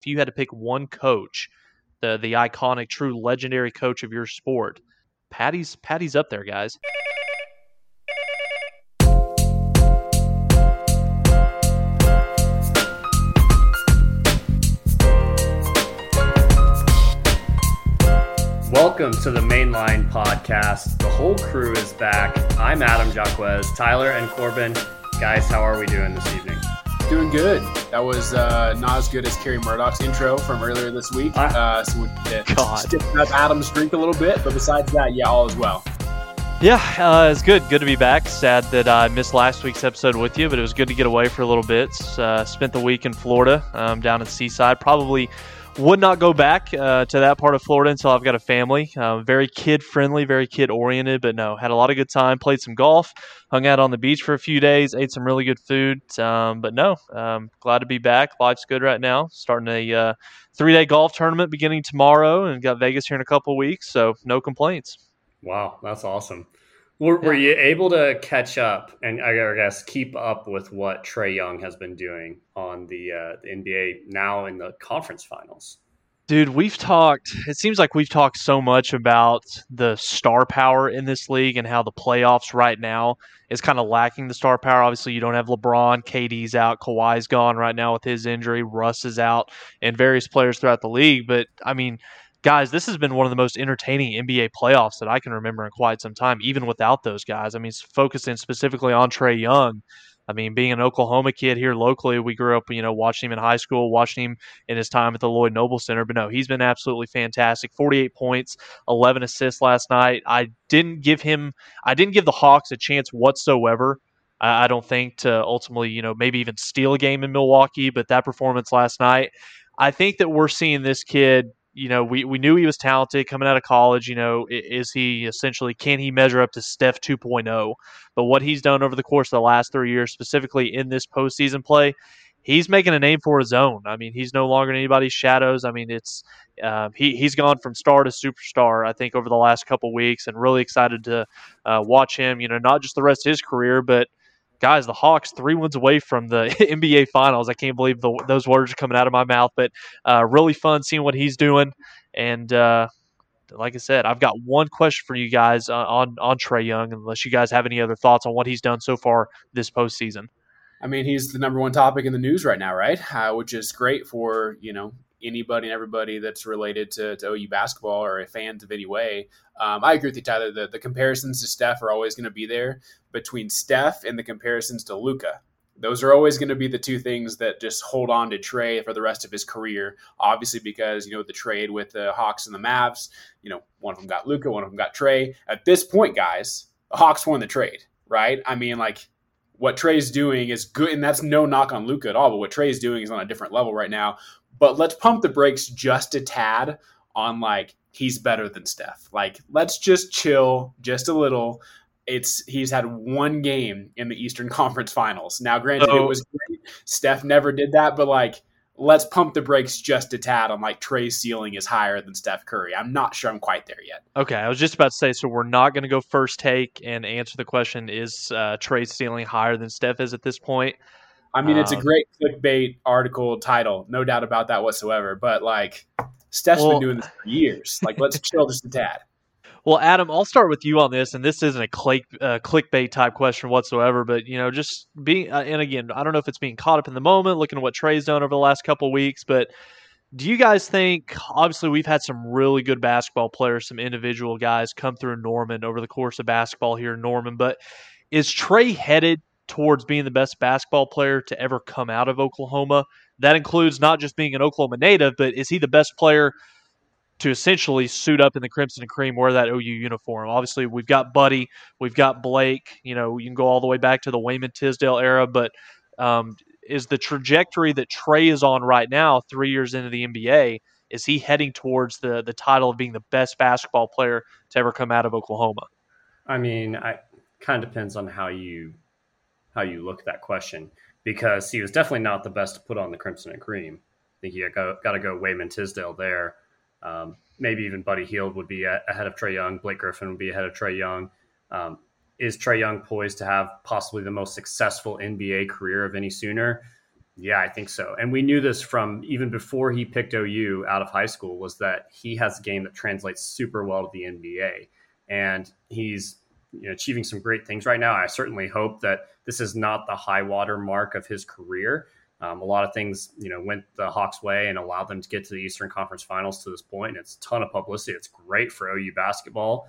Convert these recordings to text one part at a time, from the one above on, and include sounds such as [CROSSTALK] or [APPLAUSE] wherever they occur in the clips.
if you had to pick one coach, the the iconic, true, legendary coach of your sport, Patty's Patty's up there, guys. Welcome to the Main Line Podcast. The whole crew is back. I'm Adam Jacquez, Tyler and Corbin. Guys, how are we doing this evening? Doing good. That was uh, not as good as Kerry Murdoch's intro from earlier this week. Uh, so we uh, up Adam's drink a little bit, but besides that, yeah, all is well. Yeah, uh, it's good. Good to be back. Sad that I missed last week's episode with you, but it was good to get away for a little bit. Uh, spent the week in Florida, um, down in Seaside. Probably would not go back uh, to that part of Florida until I've got a family. Uh, very kid friendly, very kid oriented, but no, had a lot of good time. Played some golf, hung out on the beach for a few days, ate some really good food. Um, but no, um, glad to be back. Life's good right now. Starting a uh, three day golf tournament beginning tomorrow, and got Vegas here in a couple weeks, so no complaints. Wow, that's awesome. Were, were you able to catch up and I guess keep up with what Trae Young has been doing on the, uh, the NBA now in the conference finals? Dude, we've talked. It seems like we've talked so much about the star power in this league and how the playoffs right now is kind of lacking the star power. Obviously, you don't have LeBron, KD's out, Kawhi's gone right now with his injury, Russ is out, and various players throughout the league. But I mean, guys, this has been one of the most entertaining NBA playoffs that I can remember in quite some time, even without those guys. I mean, focusing specifically on Trae Young. I mean, being an Oklahoma kid here locally, we grew up, you know, watching him in high school, watching him in his time at the Lloyd Noble Center. But no, he's been absolutely fantastic. 48 points, 11 assists last night. I didn't give him, I didn't give the Hawks a chance whatsoever. I don't think to ultimately, you know, maybe even steal a game in Milwaukee. But that performance last night, I think that we're seeing this kid you know, we, we knew he was talented coming out of college. You know, is he essentially, can he measure up to Steph 2.0? But what he's done over the course of the last three years, specifically in this postseason play, he's making a name for his own. I mean, he's no longer in anybody's shadows. I mean, it's uh, he he's gone from star to superstar. I think over the last couple weeks, and really excited to uh, watch him. You know, not just the rest of his career, but guys, the Hawks three wins away from the [LAUGHS] NBA Finals. I can't believe the, those words are coming out of my mouth, but uh, really fun seeing what he's doing. And uh, like I said, I've got one question for you guys on on Trae Young, unless you guys have any other thoughts on what he's done so far this postseason. I mean, he's the number one topic in the news right now, right? Uh, which is great for you know anybody and everybody that's related to, to OU basketball or a fan of any way. Um, I agree with you, Tyler. The, the comparisons to Steph are always going to be there between Steph and the comparisons to Luka. Those are always going to be the two things that just hold on to Trae for the rest of his career. Obviously, because you know the trade with the Hawks and the Mavs, you know one of them got Luka, one of them got Trae. At this point, guys, the Hawks won the trade, right? I mean, like what Trae's doing is good, and that's no knock on Luka at all. But what Trae's doing is on a different level right now. But let's pump the brakes just a tad on like he's better than Steph. Like let's just chill just a little. It's he's had one game in the Eastern [LAUGHS] Conference Finals. Now, granted, oh. it was great. Steph never did that, but like let's pump the brakes just a tad on like Trae's ceiling is higher than Steph Curry. I'm not sure I'm quite there yet. Okay, I was just about to say, so we're not going to go first take and answer the question: Is uh, Trae's ceiling higher than Steph is at this point? I mean, it's a um, great clickbait article title, no doubt about that whatsoever. But like, Steph's well, been doing this for years. Like, let's [LAUGHS] chill just a tad. Well, Adam, I'll start with you on this, and this isn't a click uh, clickbait type question whatsoever, but you know, just being, uh, and again, I don't know if it's being caught up in the moment, looking at what Trae's done over the last couple weeks, but do you guys think? Obviously, we've had some really good basketball players, some individual guys come through Norman over the course of basketball here in Norman, but is Trae headed towards being the best basketball player to ever come out of Oklahoma. That includes not just being an Oklahoma native, but is he the best player to essentially suit up in the crimson and cream, wear that OU uniform? Obviously, we've got Buddy, we've got Blake. You know, you can go all the way back to the Wayman Tisdale era, but um, is the trajectory that Trae is on right now, three years into the NBA, is he heading towards the the title of being the best basketball player to ever come out of Oklahoma? I mean, I kind of depends on how you how you look at that question because he was definitely not the best to put on the Crimson and Cream. I think you got, got to go Wayman Tisdale there. Um, maybe even Buddy Hield would be ahead of Trae Young. Blake Griffin would be ahead of Trae Young. Um, is Trae Young poised to have possibly the most successful NBA career of any Sooner? Yeah, I think so. And we knew this from even before he picked OU out of high school was that he has a game that translates super well to the NBA. And he's you know, achieving some great things right now. I certainly hope that this is not the high water mark of his career. Um, a lot of things, you know, went the Hawks' way and allowed them to get to the Eastern Conference Finals to this point. It's a ton of publicity. It's great for OU basketball.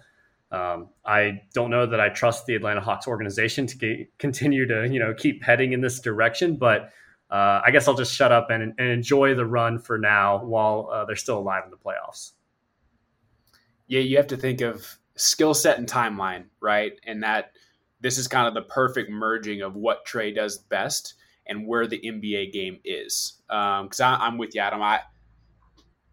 Um, I don't know that I trust the Atlanta Hawks organization to get, continue to, you know, keep heading in this direction, but uh, I guess I'll just shut up and, and, enjoy the run for now while uh, they're still alive in the playoffs. Yeah, you have to think of skill set and timeline, right? And that this is kind of the perfect merging of what Trae does best and where the NBA game is. Because um, I'm with you, Adam. I,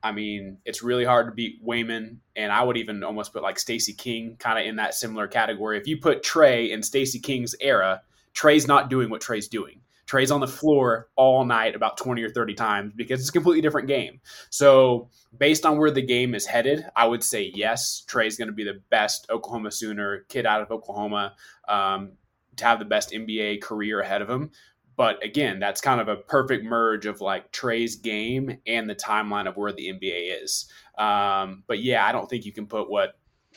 I mean, it's really hard to beat Wayman, and I would even almost put like Stacey King kind of in that similar category. If you put Trae in Stacey King's era, Trae's not doing what Trae's doing. Trae's on the floor all night about 20 or 30 times because it's a completely different game. So, based on where the game is headed, I would say yes, Trae's going to be the best Oklahoma Sooner kid out of Oklahoma um, to have the best NBA career ahead of him. But again, that's kind of a perfect merge of like Trae's game and the timeline of where the NBA is. Um, but yeah, I don't think you can put what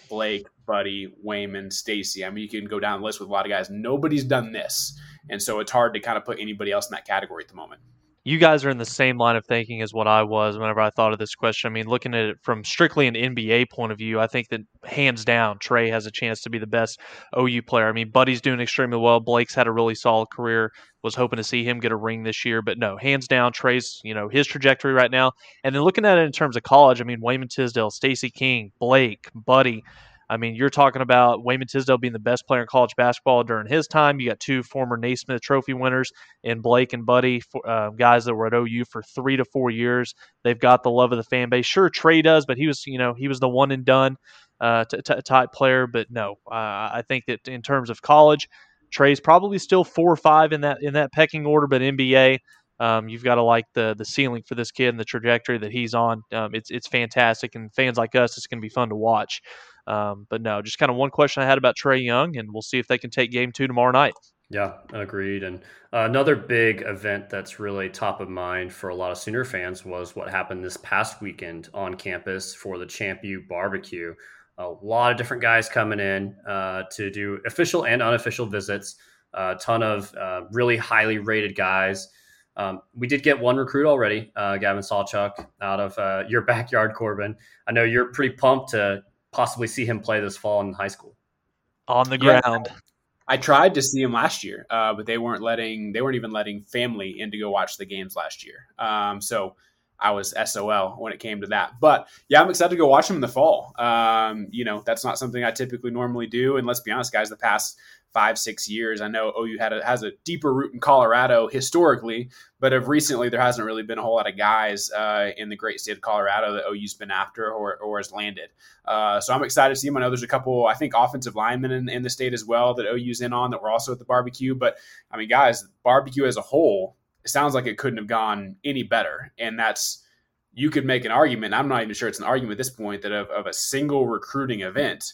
Blake, Buddy, Wayman, Stacey. I mean, you can go down the list with a lot of guys. Nobody's done this. And so it's hard to kind of put anybody else in that category at the moment. You guys are in the same line of thinking as what I was whenever I thought of this question. I mean, looking at it from strictly an NBA point of view, I think that hands down, Trae has a chance to be the best OU player. I mean, Buddy's doing extremely well. Blake's had a really solid career. Was hoping to see him get a ring this year, but no, hands down, Trae's you know his trajectory right now. And then looking at it in terms of college, I mean, Wayman Tisdale, Stacey King, Blake, Buddy. I mean, you're talking about Wayman Tisdale being the best player in college basketball during his time. You got two former Naismith Trophy winners in Blake and Buddy, uh, guys that were at OU for three to four years. They've got the love of the fan base. Sure, Trae does, but he was, you know, he was the one and done uh, t- t- type player. But no, uh, I think that in terms of college, Trae's probably still four or five in that in that pecking order. But NBA, um, you've got to like the the ceiling for this kid and the trajectory that he's on. Um, it's it's fantastic, and fans like us, it's going to be fun to watch. Um, but no, just kind of one question I had about Trae Young, and we'll see if they can take game two tomorrow night. Yeah, agreed. And uh, another big event that's really top of mind for a lot of Sooner fans was what happened this past weekend on campus for the Champ U barbecue. A lot of different guys coming in uh, to do official and unofficial visits. A ton of uh, really highly rated guys. Um, we did get one recruit already, uh, Gavin Sawchuk, out of uh, your backyard, Corbin. I know you're pretty pumped to possibly see him play this fall in high school. On the ground. Yeah. I tried to see him last year, uh, but they weren't letting they weren't even letting family in to go watch the games last year. Um, so I was SOL when it came to that. But yeah, I'm excited to go watch him in the fall. Um, you know, that's not something I typically normally do. And let's be honest, guys, the past five six years. I know OU had a, has a deeper root in Colorado historically, but of recently there hasn't really been a whole lot of guys uh, in the great state of Colorado that OU's been after or, or has landed. Uh, so I'm excited to see him. I know there's a couple, I think, offensive linemen in, in the state as well that OU's in on that were also at the barbecue. But I mean, guys, barbecue as a whole, it sounds like it couldn't have gone any better, and that's you could make an argument. I'm not even sure it's an argument at this point that of, of a single recruiting event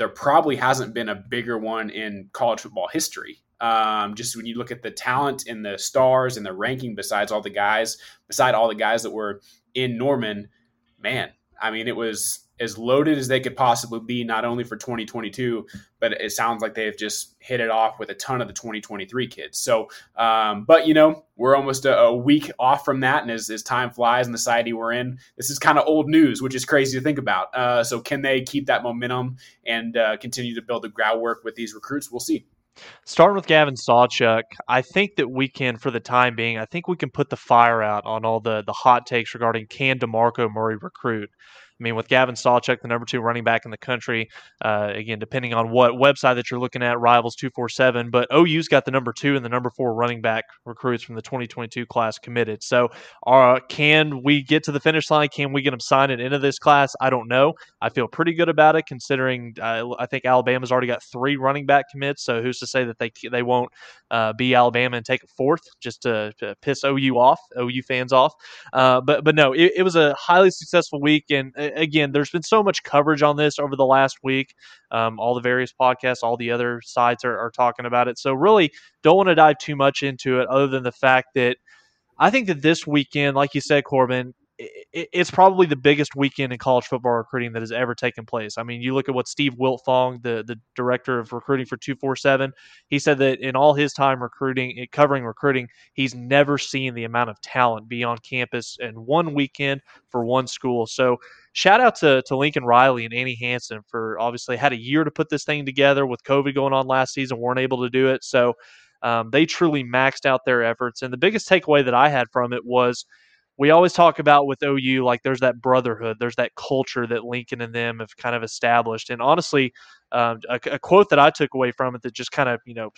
there probably hasn't been a bigger one in college football history. Um, just when you look at the talent and the stars and the ranking, besides all the guys, beside all the guys that were in Norman, man, I mean, it was as loaded as they could possibly be, not only for 2022, but it sounds like they've just hit it off with a ton of the 2023 kids. So, um, but you know, we're almost a, a, week off from that, and as, as time flies in the society we're in, this is kind of old news, which is crazy to think about. Uh, so, can they keep that momentum and uh, continue to build the groundwork with these recruits? We'll see. Starting with Gavin Sawchuk, I think that we can, for the time being, I think we can put the fire out on all the the hot takes regarding can Demarco Murray recruit. I mean, with Gavin Sawchuk, the number two running back in the country, uh, again, depending on what website that you're looking at, Rivals 247, but OU's got the number two and the number four running back recruits from the 2022 class committed. So, uh, can we get to the finish line? Can we get them signed into this class? I don't know. I feel pretty good about it considering uh, I think Alabama's already got three running back commits. So, who's to say that they they won't uh, be Alabama and take a fourth just to, to, piss OU off, OU fans off? Uh, but but no, it, it was a highly successful week and again, there's been so much coverage on this over the last week. Um, all the various podcasts, all the other sites are, are talking about it. So really, don't want to dive too much into it, other than the fact that I think that this weekend, like you said, Corbin, it's probably the biggest weekend in college football recruiting that has ever taken place. I mean, you look at what Steve Wiltfong, the the director of recruiting for two four seven, he said that in all his time recruiting, eh, covering recruiting, he's never seen the amount of talent be on campus in one weekend for one school. So shout out to, to Lincoln Riley and Annie Hansen for obviously had a year to put this thing together with COVID going on last season, weren't able to do it. So um, they truly maxed out their efforts. And the biggest takeaway that I had from it was we always talk about with OU, like there's that brotherhood, there's that culture that Lincoln and them have kind of established. And honestly, um, a, a, quote that I took away from it that just kind of, you know,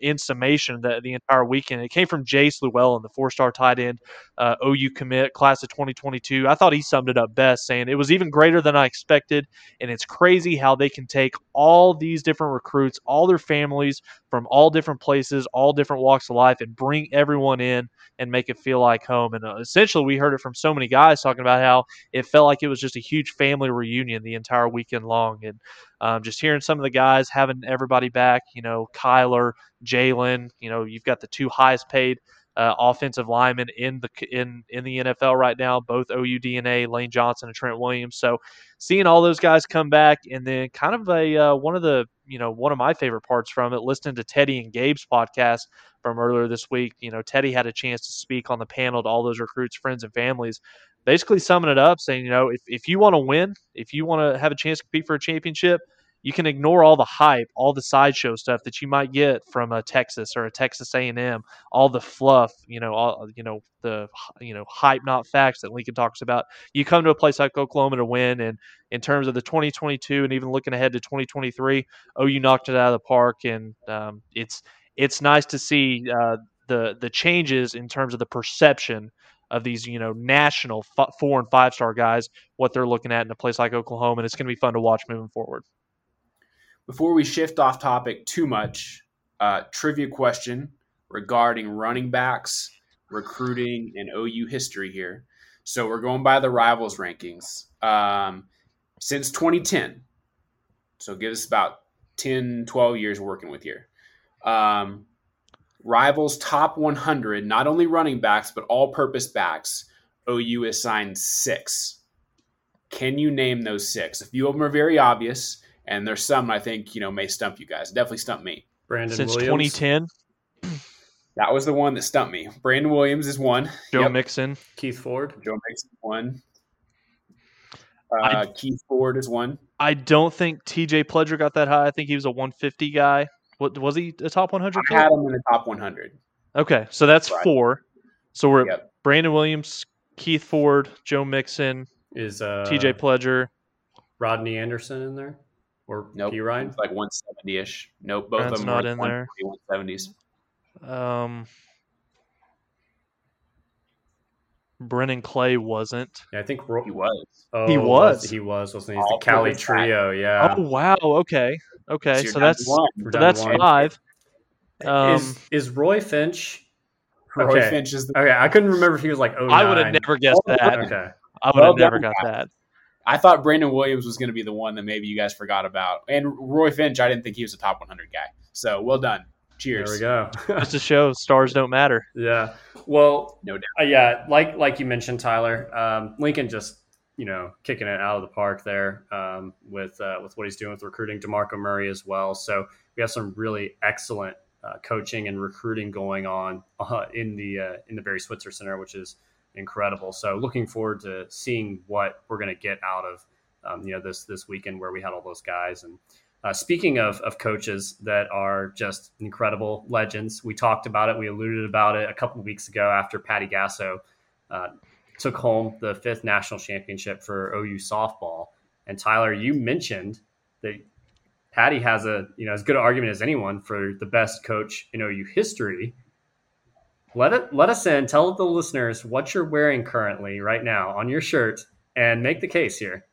in summation, the, the entire weekend, it came from Jace Llewellyn, the four star tight end, uh, OU commit, class of 2022. I thought he summed it up best, saying it was even greater than I expected. And it's crazy how they can take all these different recruits, all their families from all different places, all different walks of life, and bring everyone in and make it feel like home. And uh, essentially, we heard it from so many guys talking about how it felt like it was just a huge family reunion the entire weekend long. And um, just hearing some of the guys having everybody back, you know, Kyler, Jalen, you know, you've got the two highest paid uh, offensive linemen in the in in the NFL right now, both OU DNA, Lane Johnson and Trent Williams. So seeing all those guys come back, and then kind of a uh, one of the you know one of my favorite parts from it, listening to Teddy and Gabe's podcast from earlier this week. You know, Teddy had a chance to speak on the panel to all those recruits, friends, and families, basically summing it up, saying, you know, if, if you want to win, if you want to have a chance to compete for a championship, you can ignore all the hype, all the sideshow stuff that you might get from a Texas or a Texas A&M, all the fluff, you know, all you know the you know hype not facts that Lincoln talks about. You come to a place like Oklahoma to win, and in terms of the 2022 and even looking ahead to 2023, oh, you knocked it out of the park, and um, it's it's nice to see uh, the the changes in terms of the perception of these you know national four and five star guys, what they're looking at in a place like Oklahoma, and it's going to be fun to watch moving forward. Before we shift off topic too much, uh, trivia question regarding running backs, recruiting, and OU history here. So we're going by the rivals rankings um, since 2010. So give us about 10, 12 years working with here. Um, rivals top 100, not only running backs, but all purpose backs. OU assigned six. Can you name those six? A few of them are very obvious, and there's some I think you know may stump you guys. Definitely stump me. Brandon since Williams. 2010. That was the one that stumped me. Brandon Williams is one. Joe yep. Mixon. Keith Ford. Joe Mixon one. Uh, Keith Ford is one. I don't think T.J. Pledger got that high. I think he was a 150 guy. What was he? A top 100? I had him in the top 100. Okay, so that's right. four. So we're yep. Brandon Williams, Keith Ford, Joe Mixon, is uh, T.J. Pledger, Rodney Anderson in there, or nope, P Ryan? like 170 ish. Nope, both That's of them not are in there. 170s. Um, Brennan Clay wasn't. Yeah, I think Ro- he was. Oh, he was. He was. Wasn't he? the Cali trio. Yeah. Oh wow. Okay. Okay. So, so that's so that's one. five. Um, is is Roy Finch? Roy Okay. Finch is the. Okay, I couldn't remember if he was like oh. I would have never guessed Oh, that. Okay. I would Well have never got that. I thought Brandon Williams was going to be the one that maybe you guys forgot about, and Roy Finch. I didn't think he was a top 100 guy. So well done. Cheers. There we go. Just [LAUGHS] to show stars don't matter. yeah. Well, No doubt. Uh, yeah, like like you mentioned, Tyler, um, Lincoln just you know kicking it out of the park there um, with uh, with what he's doing with recruiting Demarco Murray as well. So we have some really excellent uh, coaching and recruiting going on uh, in the uh, in the Barry Switzer Center, which is incredible. So looking forward to seeing what we're going to get out of um, you know this this weekend where we had all those guys and. Uh, speaking of, of coaches that are just incredible legends, we talked about it. We alluded about it a couple weeks ago after Patty Gasso uh, took home the fifth national championship for OU softball. And Tyler, you mentioned that Patty has a you know as good an argument as anyone for the best coach in OU history. Let it let us in. Tell the listeners what you're wearing currently right now on your shirt, and make the case here.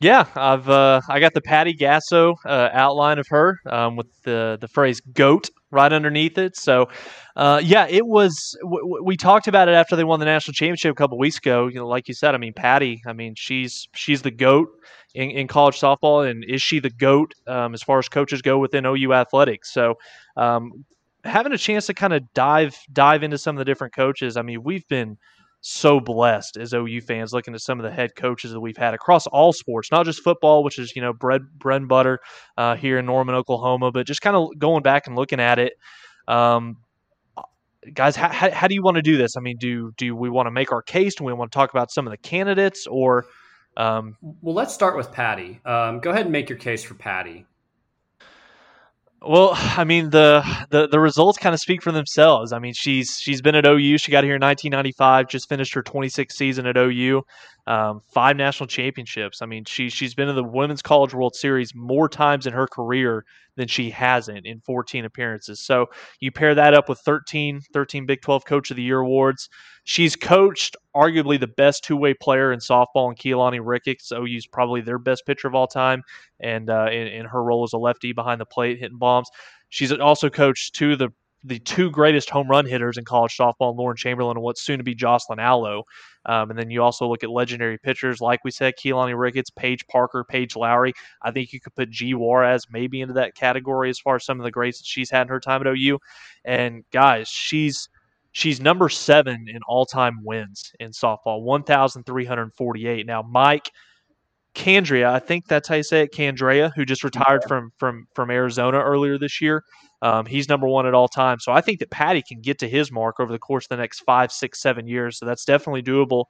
Yeah, I've uh, I got the Patty Gasso uh, outline of her um, with the the phrase "goat" right underneath it. So, uh, yeah, it was. W- we talked about it after they won the national championship a couple weeks ago. You know, like you said, I mean, Patty. I mean, she's she's the goat in, in college softball, and is she the goat um, as far as coaches go within OU athletics? So. Um, having a chance to kind of dive dive into some of the different coaches. I mean, we've been so blessed as OU fans looking at some of the head coaches that we've had across all sports, not just football, which is you know bread bread and butter uh, here in Norman, Oklahoma, but just kind of going back and looking at it. Um, guys, how, how, do you want to do this? I mean, do do we want to make our case? Do we want to talk about some of the candidates, or um, well, let's start with Patty. Um, go ahead and make your case for Patty. Well, [SIGHS] I mean the the, the results kind of speak for themselves. I mean she's she's been at OU. She got here in 1995. Just finished her 26th season at OU. Um, five national championships. I mean she she's been in the Women's College World Series more times in her career than she hasn't in 14 appearances. So you pair that up with 13 13 Big 12 Coach of the Year awards. She's coached arguably the best two way player in softball and Keilani Ricketts. OU's probably their best pitcher of all time, and uh, in, in, her role as a lefty behind the plate hitting bombs. She's also coached two of the the two greatest home run hitters in college softball, Lauren Chamberlain and what's soon to be Jocelyn Alo. Um, and then you also look at legendary pitchers, like we said, Keilani Ricketts, Paige Parker, Paige Lowry. I think you could put G. Juarez maybe into that category as far as some of the greats that she's had in her time at OU. And guys, she's – She's number seven in all time wins in softball, 1,348. Now, Mike Candrea, I think that's how you say it, Candrea, who just retired from from from Arizona earlier this year. Um, he's number one at all time. So I think that Patty can get to his mark over the course of the next five, six, seven years. So that's definitely doable.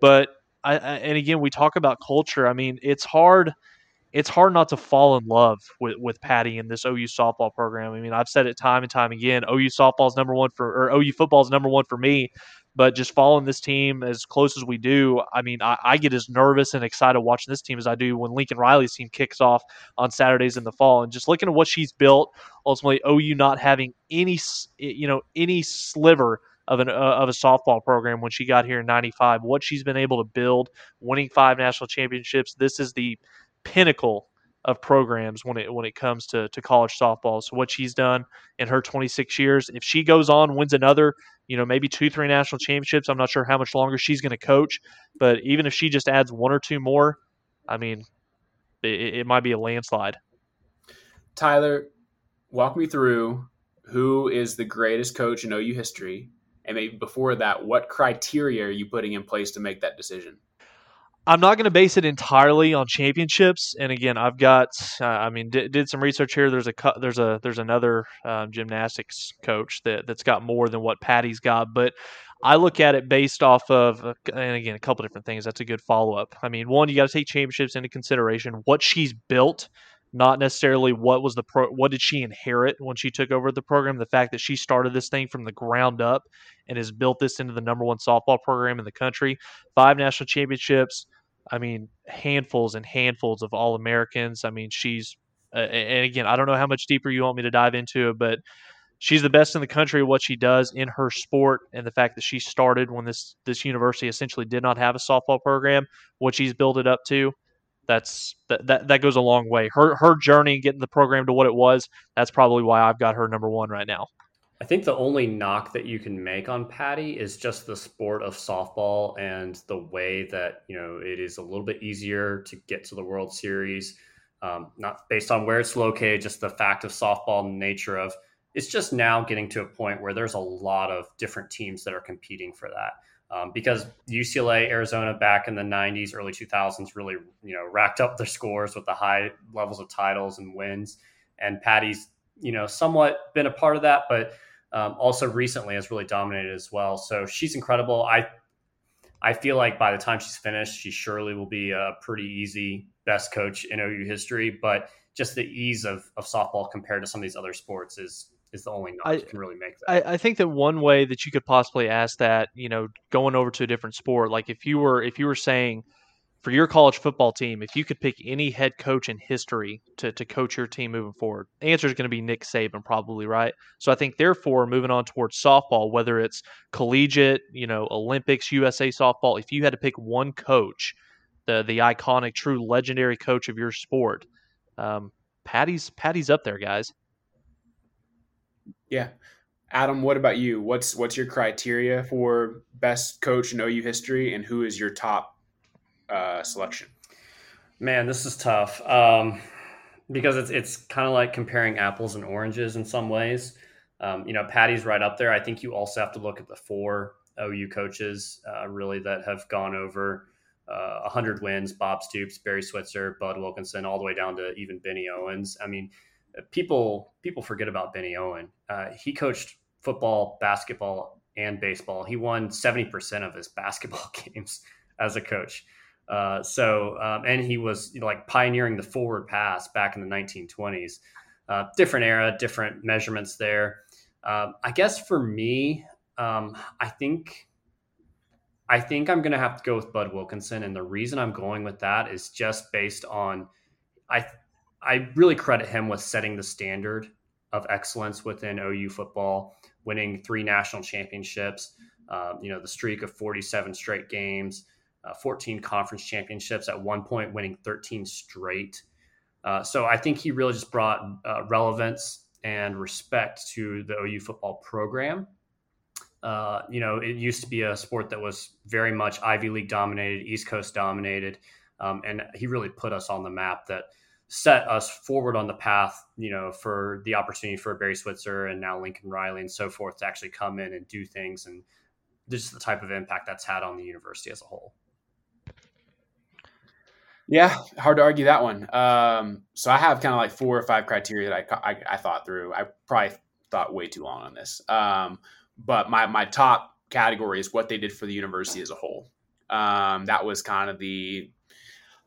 But I, I and again, we talk about culture. I mean, it's hard it's hard not to fall in love with, with Patty in this OU softball program. I mean, I've said it time and time again. OU softball is number one for, or OU football is number one for me. But just following this team as close as we do, I mean, I, I, get as nervous and excited watching this team as I do when Lincoln Riley's team kicks off on Saturdays in the fall. And just looking at what she's built, ultimately OU not having any, you know, any sliver of an uh, of a softball program when she got here in '95. What she's been able to build, winning five national championships. This is the pinnacle of programs when it when it comes to, to college softball. So what she's done in her 26 years, if she goes on wins another, you know, maybe two three national championships, I'm not sure how much longer she's going to coach, but even if she just adds one or two more, I mean, it, it might be a landslide. Tyler, walk me through who is the greatest coach in OU history, and maybe before that, what criteria are you putting in place to make that decision? I'm not going to base it entirely on championships. And again, I've got, uh, I mean, did, did some research here. There's a there's a there's another um, gymnastics coach that that's got more than what Patty's got, but I look at it based off of, uh, and again, a couple different things. That's a good follow up. I mean, one, you got to take championships into consideration. What she's built not necessarily what was the pro what did she inherit when she took over the program the fact that she started this thing from the ground up and has built this into the number one softball program in the country five national championships I mean, handfuls and handfuls of All Americans. I mean, she's, uh, and again, I don't know how much deeper you want me to dive into it, but she's the best in the country at what she does in her sport, and the fact that she started when this this university essentially did not have a softball program, what she's built it up to. That's that, that that goes a long way. Her her journey getting the program to what it was. That's probably why I've got her number one right now. I think the only knock that you can make on Patty is just the sport of softball and the way that you know it is a little bit easier to get to the World Series. Um, not based on where it's located, just the fact of softball nature of it's just now getting to a point where there's a lot of different teams that are competing for that. Um, because UCLA, Arizona, back in the '90s, early 2000s, really you know racked up their scores with the high levels of titles and wins, and Patty's you know somewhat been a part of that, but um, also recently has really dominated as well. So she's incredible. I I feel like by the time she's finished, she surely will be a pretty easy best coach in OU history. But just the ease of, of softball compared to some of these other sports is is the only knock you can really make that. I, I, think that one way that you could possibly ask that, you know, going over to a different sport, like if you were if you were saying for your college football team, if you could pick any head coach in history to, to coach your team moving forward, the answer is going to be Nick Saban, probably, right? So I think, therefore, moving on towards softball, whether it's collegiate, you know, Olympics, USA softball, if you had to pick one coach, the the iconic, true, legendary coach of your sport, um, Patty's Patty's up there, guys. Yeah, Adam, what about you? What's what's your criteria for best coach in OU history, and who is your top uh, selection? Man, this is tough um, because it's it's kind of like comparing apples and oranges in some ways. Um, you know, Patty's right up there. I think you also have to look at the four OU coaches uh, really that have gone over uh, 100 wins Bob Stoops, Barry Switzer, Bud Wilkinson, all the way down to even Bennie Owens. I mean, people people forget about Bennie Owen. Uh, he coached football, basketball, and baseball. He won 70% of his [LAUGHS] basketball [LAUGHS] games as a coach. Uh, so, um, and he was you know, like pioneering the forward pass back in the 1920s. Uh, different era, different measurements there. Um, I guess for me, um, I think I think I'm going to have to go with Bud Wilkinson, and the reason I'm going with that is just based on I I really credit him with setting the standard of excellence within OU football, winning three national championships, um, you know, the streak of 47 straight games, uh, 14 conference championships, at one point winning 13 straight. Uh, so I think he really just brought uh, relevance and respect to the OU football program. Uh, you know, it used to be a sport that was very much Ivy League dominated, East Coast dominated, um, and he really put us on the map that set us forward on the path, you know, for the opportunity for Barry Switzer and now Lincoln Riley and so forth to actually come in and do things and just the type of impact that's had on the university as a whole. Yeah, hard to argue that one. Um, so I have kind of like four or five criteria that I, I, I, thought through. I probably thought way too long on this. Um, but my, my top category is what they did for the university as a whole. Um, that was kind of the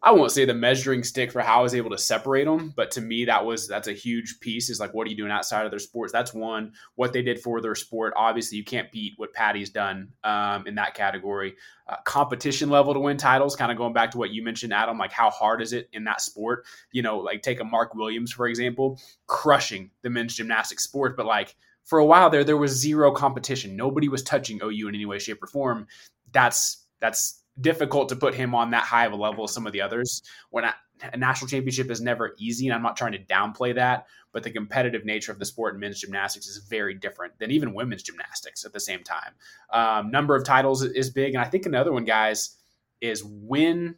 I won't say the measuring stick for how I was able to separate them, but to me that was that's a huge piece. Is like what are you doing outside of their sports? That's one. What they did for their sport. Obviously, you can't beat what Patty's done um, in that category. Uh, competition level to win titles. Kind of going back to what you mentioned, Adam. Like how hard is it in that sport? You know, like take a Mark Williams for example, crushing the men's gymnastics sport, but like for a while there, there was zero competition. Nobody was touching OU in any way, shape, or form. That's that's difficult to put him on that high of a level as some of the others. When I, a national championship is never easy, and I'm not trying to downplay that, but the competitive nature of the sport in men's gymnastics is very different than even women's gymnastics at the same time. Um, number of titles is big, and I think another one, guys, is when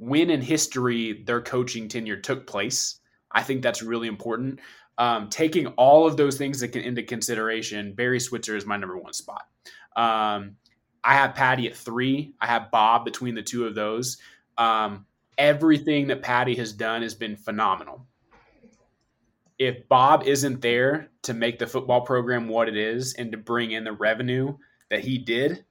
when in history their coaching tenure took place. I think that's really important. Um, taking all of those things into consideration, Barry Switzer is my number one spot. Um, I have Patty at three. I have Bob between the two of those. Um, everything that Patty has done has been phenomenal. If Bob isn't there to make the football program what it is and to bring in the revenue that he did,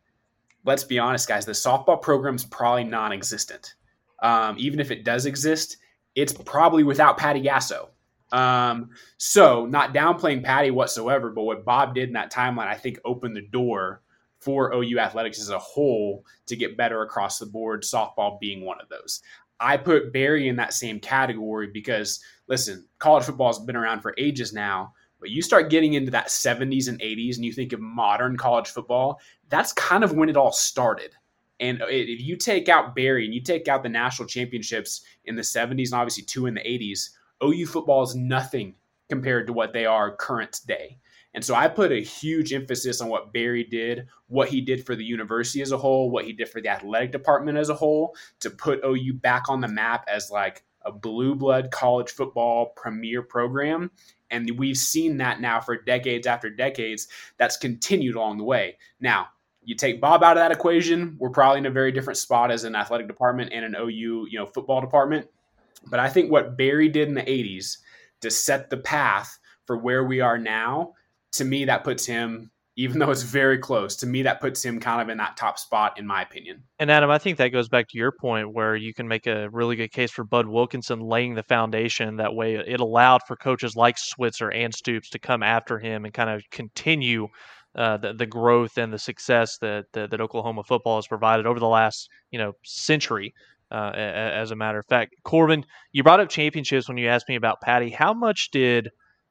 let's be honest, guys, the softball program's probably non existent. Um, even if it does exist, it's probably without Patty Gasso. Um, so, not downplaying Patty whatsoever, but what Bob did in that timeline, I think, opened the door for OU athletics as a whole to get better across the board, softball being one of those. I put Barry in that same category because, listen, college football has been around for ages now, but you start getting into that 70s and 80s and you think of modern college football, that's kind of when it all started. And if you take out Barry and you take out the national championships in the 70s and obviously two in the 80s, OU football is nothing compared to what they are current day. And so I put a huge emphasis on what Barry did, what he did for the university as a whole, what he did for the athletic department as a whole, to put OU back on the map as like a blue blood college football premier program. And we've seen that now for decades after decades. That's continued along the way. Now, you take Bob out of that equation, we're probably in a very different spot as an athletic department and an OU, you know, football department. But I think what Barry did in the 80s to set the path for where we are now to me, that puts him, even though it's very close, to me, that puts him kind of in that top spot, in my opinion. And Adam, I think that goes back to your point where you can make a really good case for Bud Wilkinson laying the foundation. That way, it allowed for coaches like Switzer and Stoops to come after him and kind of continue uh, the, the growth and the success that, that, that Oklahoma football has provided over the last you know century. Uh, as a matter of fact, Corbin, you brought up championships when you asked me about Patty. How much did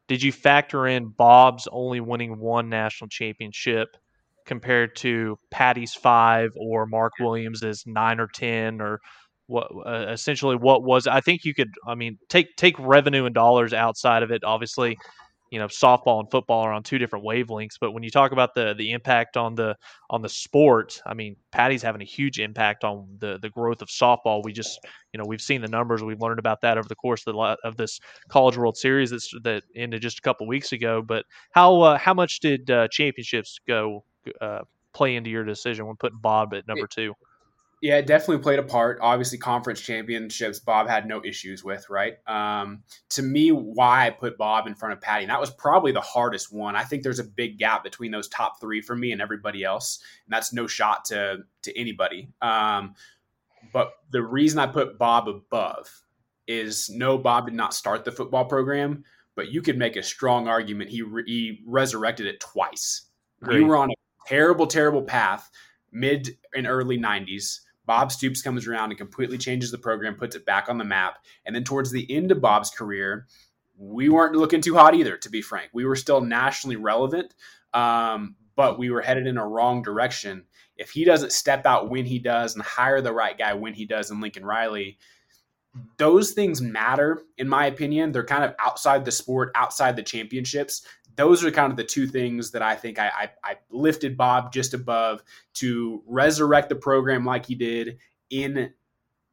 did you factor in Bob's only winning one national championship compared to Patty's five or Mark Williams's nine or ten or what uh, essentially what was I think you could I mean take take revenue and dollars outside of it obviously you know softball and football are on two different wavelengths but when you talk about the the impact on the on the sport i mean patty's having a huge impact on the the growth of softball. We just you know we've seen the numbers. We've learned about that over the course of, the, of this college world series that's, that ended just a couple weeks ago. But how uh, how much did uh, championships go uh, play into your decision when putting bob at number two yeah, it definitely played a part. Obviously, conference championships, Bob had no issues with, right? Um, to me, why I put Bob in front of Patty, and that was probably the hardest one. I think there's a big gap between those top three for me and everybody else, and that's no shot to to anybody. Um, but the reason I put Bob above is no, Bob did not start the football program, but you could make a strong argument he re- he resurrected it twice. Great. We were on a terrible, terrible path mid and early 90s Bob Stoops comes around and completely changes the program, puts it back on the map. And then towards the end of Bob's career, we weren't looking too hot either, to be frank. We were still nationally relevant, um, but we were headed in a wrong direction. If he doesn't step out when he does and hire the right guy when he does in Lincoln Riley, those things matter, in my opinion. They're kind of outside the sport, outside the championships those are kind of the two things that I think I, I, I, lifted Bob just above to resurrect the program like he did in,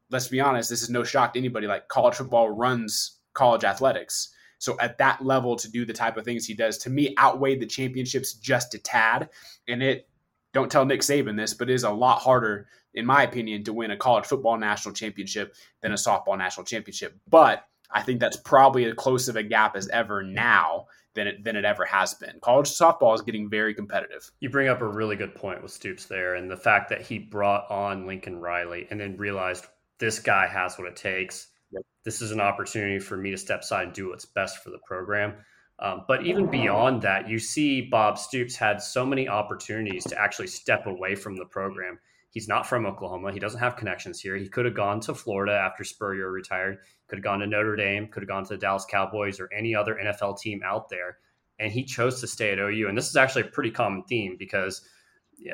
let's be honest, this is no shock to anybody. Like college football runs college athletics. So at that level, to do the type of things he does, to me, outweighed the championships just a tad. And it, don't tell Nick Saban this, but it is a lot harder, in my opinion, to win a college football national championship than a softball national championship. But I think that's probably as close of a gap as ever now than it than it ever has been. College softball is getting very competitive. You bring up a really good point with Stoops there, and the fact that he brought on Lincoln Riley and then realized this guy has what it takes. Yep. This is an opportunity for me to step aside and do what's best for the program. Um, but even beyond that, you see Bob Stoops had so many opportunities to actually step away from the program. He's not from Oklahoma. He doesn't have connections here. He could have gone to Florida after Spurrier retired could have gone to Notre Dame, could have gone to the Dallas Cowboys or any other NFL team out there. And he chose to stay at OU. And this is actually a pretty common theme because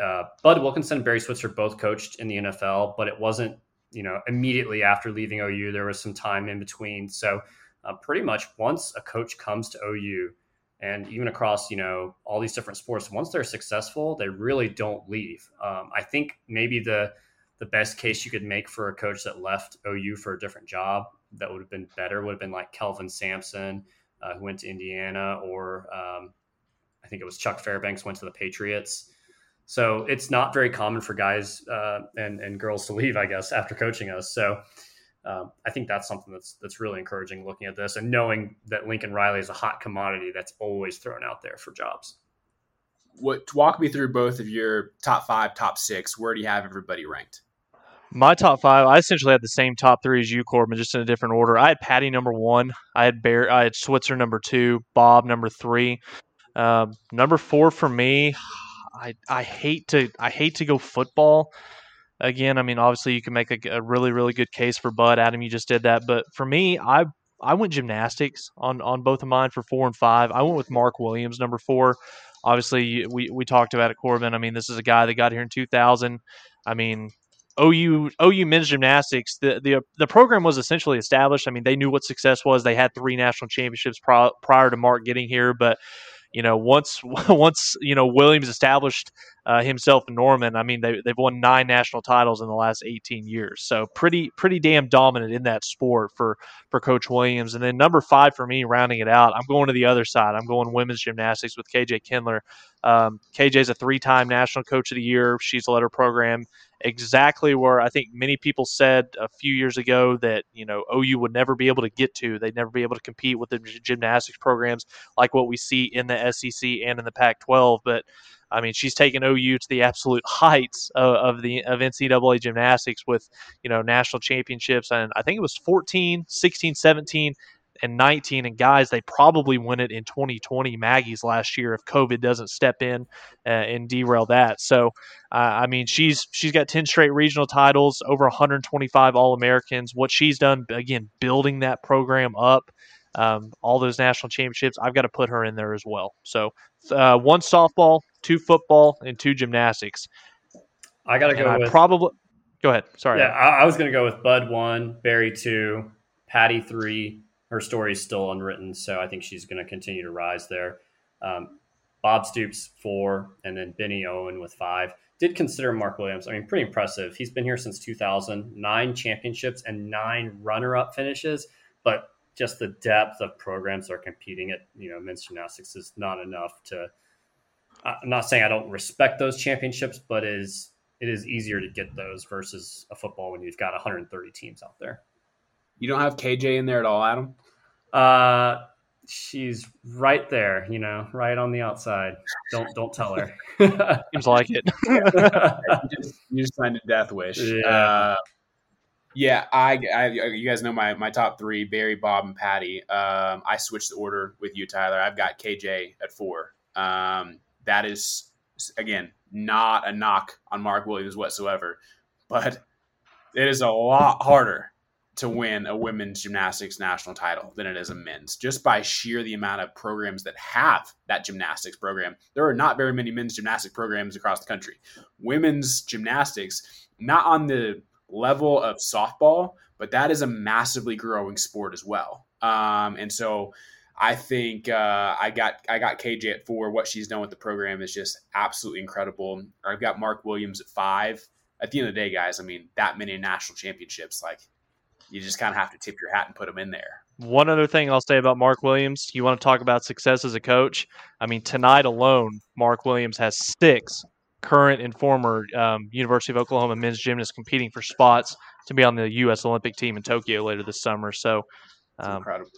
uh, Bud Wilkinson and Barry Switzer both coached in the NFL, but it wasn't, you know, immediately after leaving OU. There was some time in between. So uh, pretty much once a coach comes to OU, and even across you know all these different sports, once they're successful, they really don't leave. Um, I think maybe the the best case you could make for a coach that left OU for a different job that would have been better would have been like Kelvin Sampson, uh, who went to Indiana, or um, I think it was Chuck Fairbanks went to the Patriots. So it's not very common for guys uh, and and girls to leave, I guess, after coaching us. So um, I think that's something that's that's really encouraging looking at this and knowing that Lincoln Riley is a hot commodity that's always thrown out there for jobs. What walk me through both of your top five, top six? Where do you have everybody ranked? My top five, I essentially had the same top three as you, Corbin, just in a different order. I had Patty number one. I had Bear. I had Switzer number two. Bob number three. Um, number four for me. I I hate to I hate to go football. Again, I mean, obviously you can make a, a really really good case for Bud. Adam, you just did that, but for me, I I went gymnastics on on both of mine for four and five. I went with Mark Williams number four. Obviously, we we talked about it, Corbin. I mean, this is a guy that got here in 2000. I mean, OU OU men's gymnastics, the, the the program was essentially established. I mean, they knew what success was. They had three national championships prior, to Mark getting here, but you know, once [LAUGHS] once you know Williams established uh, himself in Norman, I mean, they they've won nine national titles in the last 18 years. So pretty pretty damn dominant in that sport for for Coach Williams. And then number five for me, rounding it out, I'm going to the other side. I'm going women's gymnastics with KJ Kindler. Um, KJ's a three-time national coach of the year. She's led her program exactly where I think many people said a few years ago that you know OU would never be able to get to. They'd never be able to compete with the gymnastics programs like what we see in the SEC and in the Pac-12. But I mean, she's taken OU to the absolute [LAUGHS] heights of, of, the of NCAA gymnastics with you know national championships, and I think it was 14, 16, 17, and 19. And guys, they probably win it in 2020 Maggie's last year if COVID doesn't step in uh, and derail that. So, uh, I mean, she's she's got 10 straight regional titles, over 125 All Americans. What she's done again, building that program up. Um, all those national championships, I've got to put her in there as well. So, uh, one softball, two football, and two gymnastics. I got to go. with, probably go ahead. Sorry. Yeah, I, I was going to go with Bud one, Barry two, Patty three, her story is still unwritten, so I think she's going to continue to rise there. Um, Bob Stoops four, and then Bennie Owen with five. Did consider Mark Williams. I mean, pretty impressive. He's been here since 2000, nine championships and nine runner-up finishes. But just the depth of programs that are competing at you know men's gymnastics is not enough to. I'm not saying I don't respect those championships, but is it is easier to get those versus a football when you've got 130 teams out there. You don't have KJ in there at all, Adam. Uh, she's right there, you know, right on the outside. Don't don't tell her. [LAUGHS] Seems like it. [LAUGHS] you, just, you just signed a death wish. Yeah. Uh, yeah, I, I, you guys know my, my top three: Barry, Bob, and Patty. Um, I switched the order with you, Tyler. I've got KJ at four. Um, that is again not a knock on Mark Williams whatsoever, but it is a lot harder to win a women's gymnastics national title than it is a men's, just by sheer the amount of programs that have that gymnastics program. There are not very many men's gymnastic programs across the country. Women's gymnastics, not on the level of softball, but that is a massively growing sport as well. Um, and so I think uh, I got I got KJ at four. What she's done with the program is just absolutely incredible. I've got Mark Williams at five. At the end of the day, guys, I mean that many national championships, like you just kind of have to tip your hat and put them in there. One other thing I'll say about Mark Williams, you want to talk about success as a coach? I mean, tonight alone, Mark Williams has six current and former um, University of Oklahoma men's gymnasts competing for spots to be on the U.S. Olympic team in Tokyo later this summer. So, um, incredible.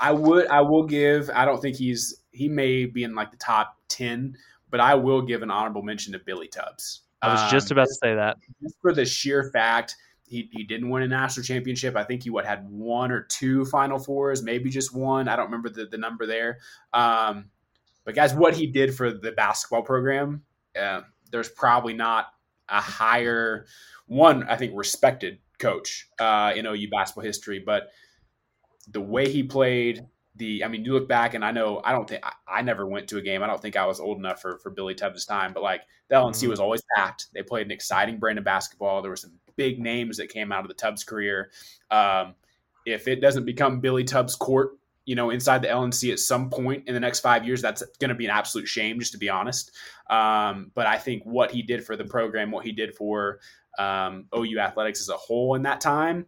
I would, I will give. I don't think he's he may be in like the top ten, but I will give an honorable mention to Billy Tubbs. I was just um, about to say that. Just for the sheer fact he, he didn't win a national championship. I think he what had one or two Final Fours, maybe just one. I don't remember the, the number there. Um, but guys, what he did for the basketball program, uh, there's probably not a higher one. I think respected coach uh, in OU basketball history, but the way he played, the I mean, you look back and I know I don't think I, I, never went to a game. I don't think I was old enough for for Billy Tubbs' time, but like the LNC mm-hmm. was always packed. They played an exciting brand of basketball. There were some big names that came out of the Tubbs career. Um, if it doesn't become Billy Tubbs' court, you know, inside the LNC at some point in the next five years, that's going to be an absolute shame, just to be honest. Um, but I think what he did for the program, what he did for um, OU athletics as a whole in that time,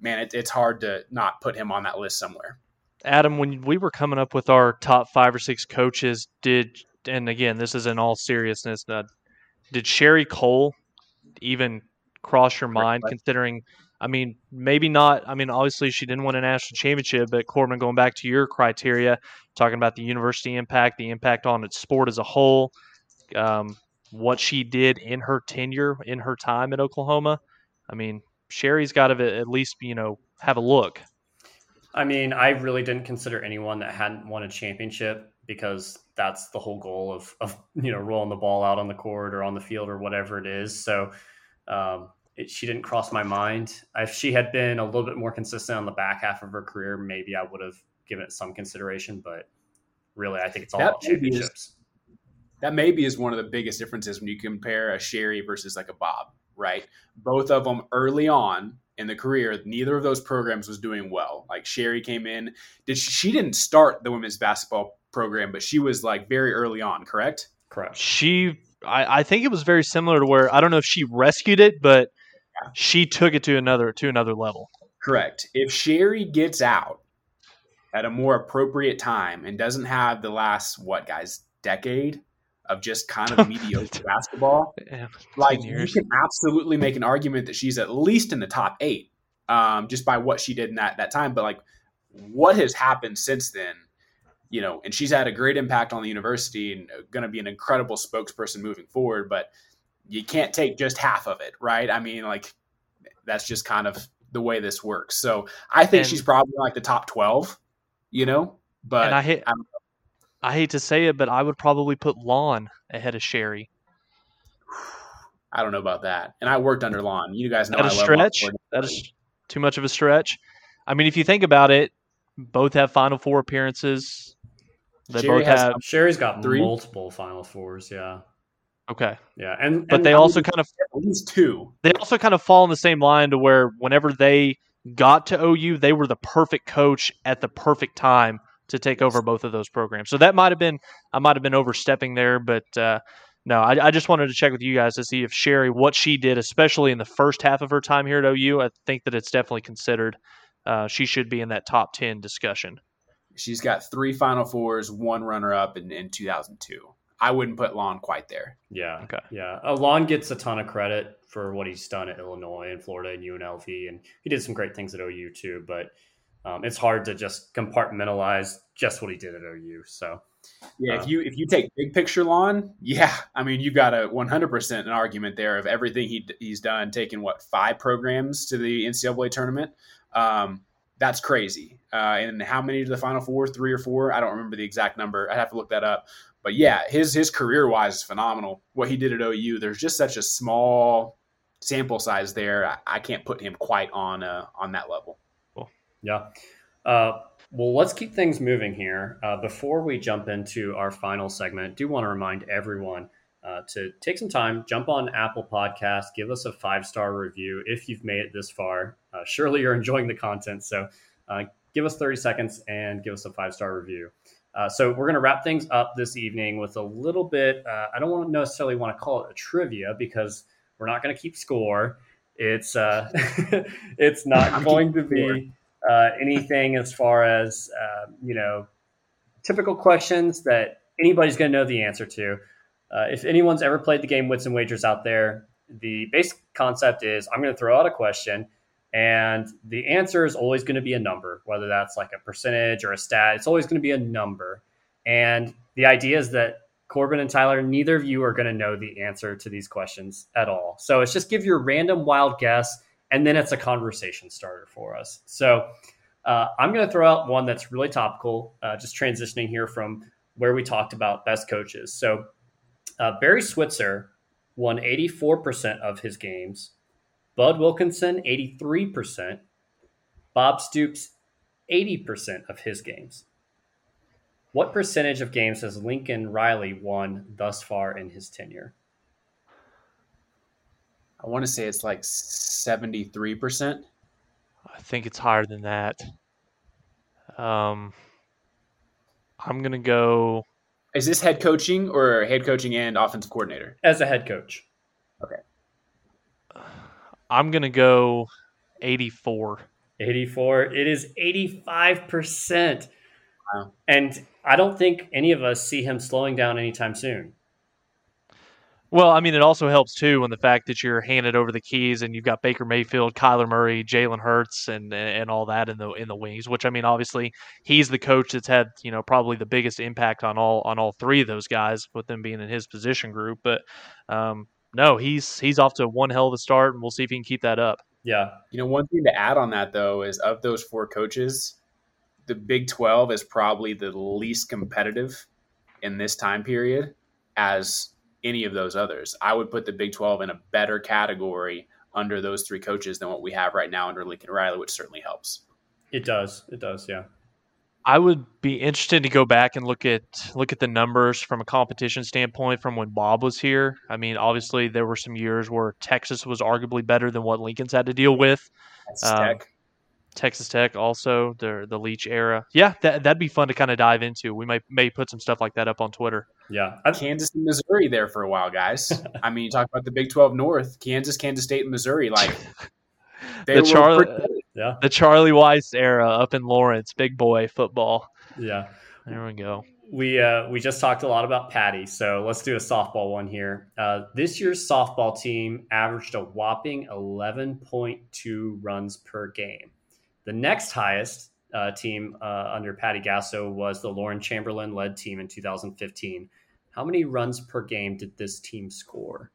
man, it, it's hard to not put him on that list somewhere. Adam, when we were coming up with our top five or six coaches, did and again, this is in all seriousness, uh, did Sherri Coale even cross your mind, right. considering? I mean, maybe not. I mean, obviously she didn't win a national championship, but Corbin, going back to your criteria, talking about the university impact, the impact on its sport as a whole, um, what she did in her tenure, in her time at Oklahoma. I mean, Sherri's got to at least you know have a look. I mean, I really didn't consider anyone that hadn't won a championship because that's the whole goal of, of you know rolling the ball out on the court or on the field or whatever it is. So um, it, she didn't cross my mind. If she had been a little bit more consistent on the back half of her career, maybe I would have given it some consideration. But really, I think it's all that about championships. Is, that maybe is one of the biggest differences when you compare a Sherri versus like a Bob, right? Both of them early on in the career, neither of those programs was doing well. Like Sherri came in, did she, she didn't start the women's basketball program, but she was like very early on, correct? Correct. She I, I think it was very similar to where I don't know if she rescued it, but she took it to another to another level. Correct. If Sherri gets out at a more appropriate time and doesn't have the last what guys decade of just kind of [LAUGHS] mediocre basketball, yeah, like years. you can absolutely make an argument that she's at least in the top eight, um, just by what she did in that that time. But like, what has happened since then? you know, and she's had a great impact on the university and going to be an incredible spokesperson moving forward. But you can't take just half of it, right? I mean, like that's just kind of the way this works. So I think and, she's probably like the top twelve, you know. But I hate, I hate to say it, but I would probably put Lon ahead of Sherri. I don't know about that. And I worked under Lon. You guys know that a stretch. That is too much of a stretch. I mean, if you think about it, both have Final Four appearances. They Sherri both have. Sherri's got three multiple Final Fours. Yeah. Okay. Yeah, and but and they also kind of at least two. They also kind of fall in the same line to where whenever they got to OU, they were the perfect coach at the perfect time to take over both of those programs. So that might have been I might have been overstepping there, but uh, no, I, I, just wanted to check with you guys to see if Sherri what she did, especially in the first half of her time here at OU. I think that it's definitely considered. Uh, she should be in that top ten discussion. She's got three Final Fours, one runner up in, in 2002. I wouldn't put Lon quite there. Yeah. Okay. Yeah. Uh, Lon gets a ton of credit for what he's done at Illinois and Florida and UNLV, and he did some great things at OU too. But um, it's hard to just compartmentalize just what he did at OU. So. Yeah, if uh, you if you take big picture Lon, yeah, I mean you've got a 100% an argument there of everything he he's done, taking what five programs to the NCAA tournament. Um, that's crazy. Uh, and how many to the Final Four? Three or four? I don't remember the exact number. I'd have to look that up. But yeah, his his career wise is phenomenal. What he did at OU, there's just such a small sample size there. I, I can't put him quite on uh, on that level. Yeah. Uh, well, let's keep things moving here. Uh, before we jump into our final segment, I do want to remind everyone uh, to take some time, jump on Apple Podcast, give us a five star review if you've made it this far. Uh, surely you're [LAUGHS] enjoying the content, so uh, give us 30 seconds and give us a five star review. Uh, so we're going to wrap things up this evening with a little bit. Uh, I don't want to necessarily want to call it a trivia because we're not going to keep score. It's uh, [LAUGHS] it's not [LAUGHS] going to be anything as far as you know typical questions that anybody's going to know the answer to. Uh, if anyone's ever played the game Wits and Wagers out there, the basic concept is I'm going to throw out a question, and the answer is always going to be a number, whether that's like a percentage or a stat. It's always going to be a number. And the idea is that Corbin and Tyler, neither of you are going to know the answer to these questions at all. So it's just give your random wild guess, and then it's a conversation starter for us. So uh, I'm going to throw out one that's really topical, uh, just transitioning here from where we talked about best coaches. So uh, Barry Switzer won 84% of his games. Bud Wilkinson, 83%. Bob Stoops, 80% of his games. What percentage of games has Lincoln Riley won thus far in his tenure? I want to say it's like 73%. I think it's higher than that. Um, I'm going to go is this head coaching or head coaching and offensive coordinator? As a head coach. Okay. I'm going to go 84. 84. It is 85%. Wow. And I don't think any of us see him slowing down anytime soon. Well, I mean, it also helps too when the fact that you're handed over the keys and you've got Baker Mayfield, Kyler Murray, Jalen Hurts, and and all that in the in the wings. Which I mean, obviously, he's the coach that's had you know probably the biggest impact on all on all three of those guys with them being in his position group. But um, no, he's he's off to one hell of a start, and we'll see if he can keep that up. Yeah, you know, one thing to add on that though is of those four coaches, the Big Twelve is probably the least competitive in this time period as any of those others. I would put the Big 12 in a better category under those three coaches than what we have right now under Lincoln Riley, which certainly helps. It does. It does. Yeah. I would be interested to go back and look at look at the numbers from a competition standpoint from when Bob was here. I mean, obviously there were some years where Texas was arguably better than what Lincoln's had to deal with. Um, Texas Tech also the the Leach era. Yeah, that that'd be fun to kind of dive into. We might may put some stuff like that up on Twitter. Yeah, I've, Kansas and Missouri there for a while, guys. [LAUGHS] I mean, you talk about the Big Twelve North, Kansas, Kansas State, and Missouri. Like [LAUGHS] the Charlie, pretty- yeah, the Charlie Weis era up in Lawrence, big boy football. Yeah, there we go. We uh, we just talked a lot about Patty, so let's do a softball one here. Uh, this year's softball team averaged a whopping eleven point two runs per game. The next highest uh, team uh, under Patty Gasso was the Lauren Chamberlain led team in 2015. How many runs per game did this team score?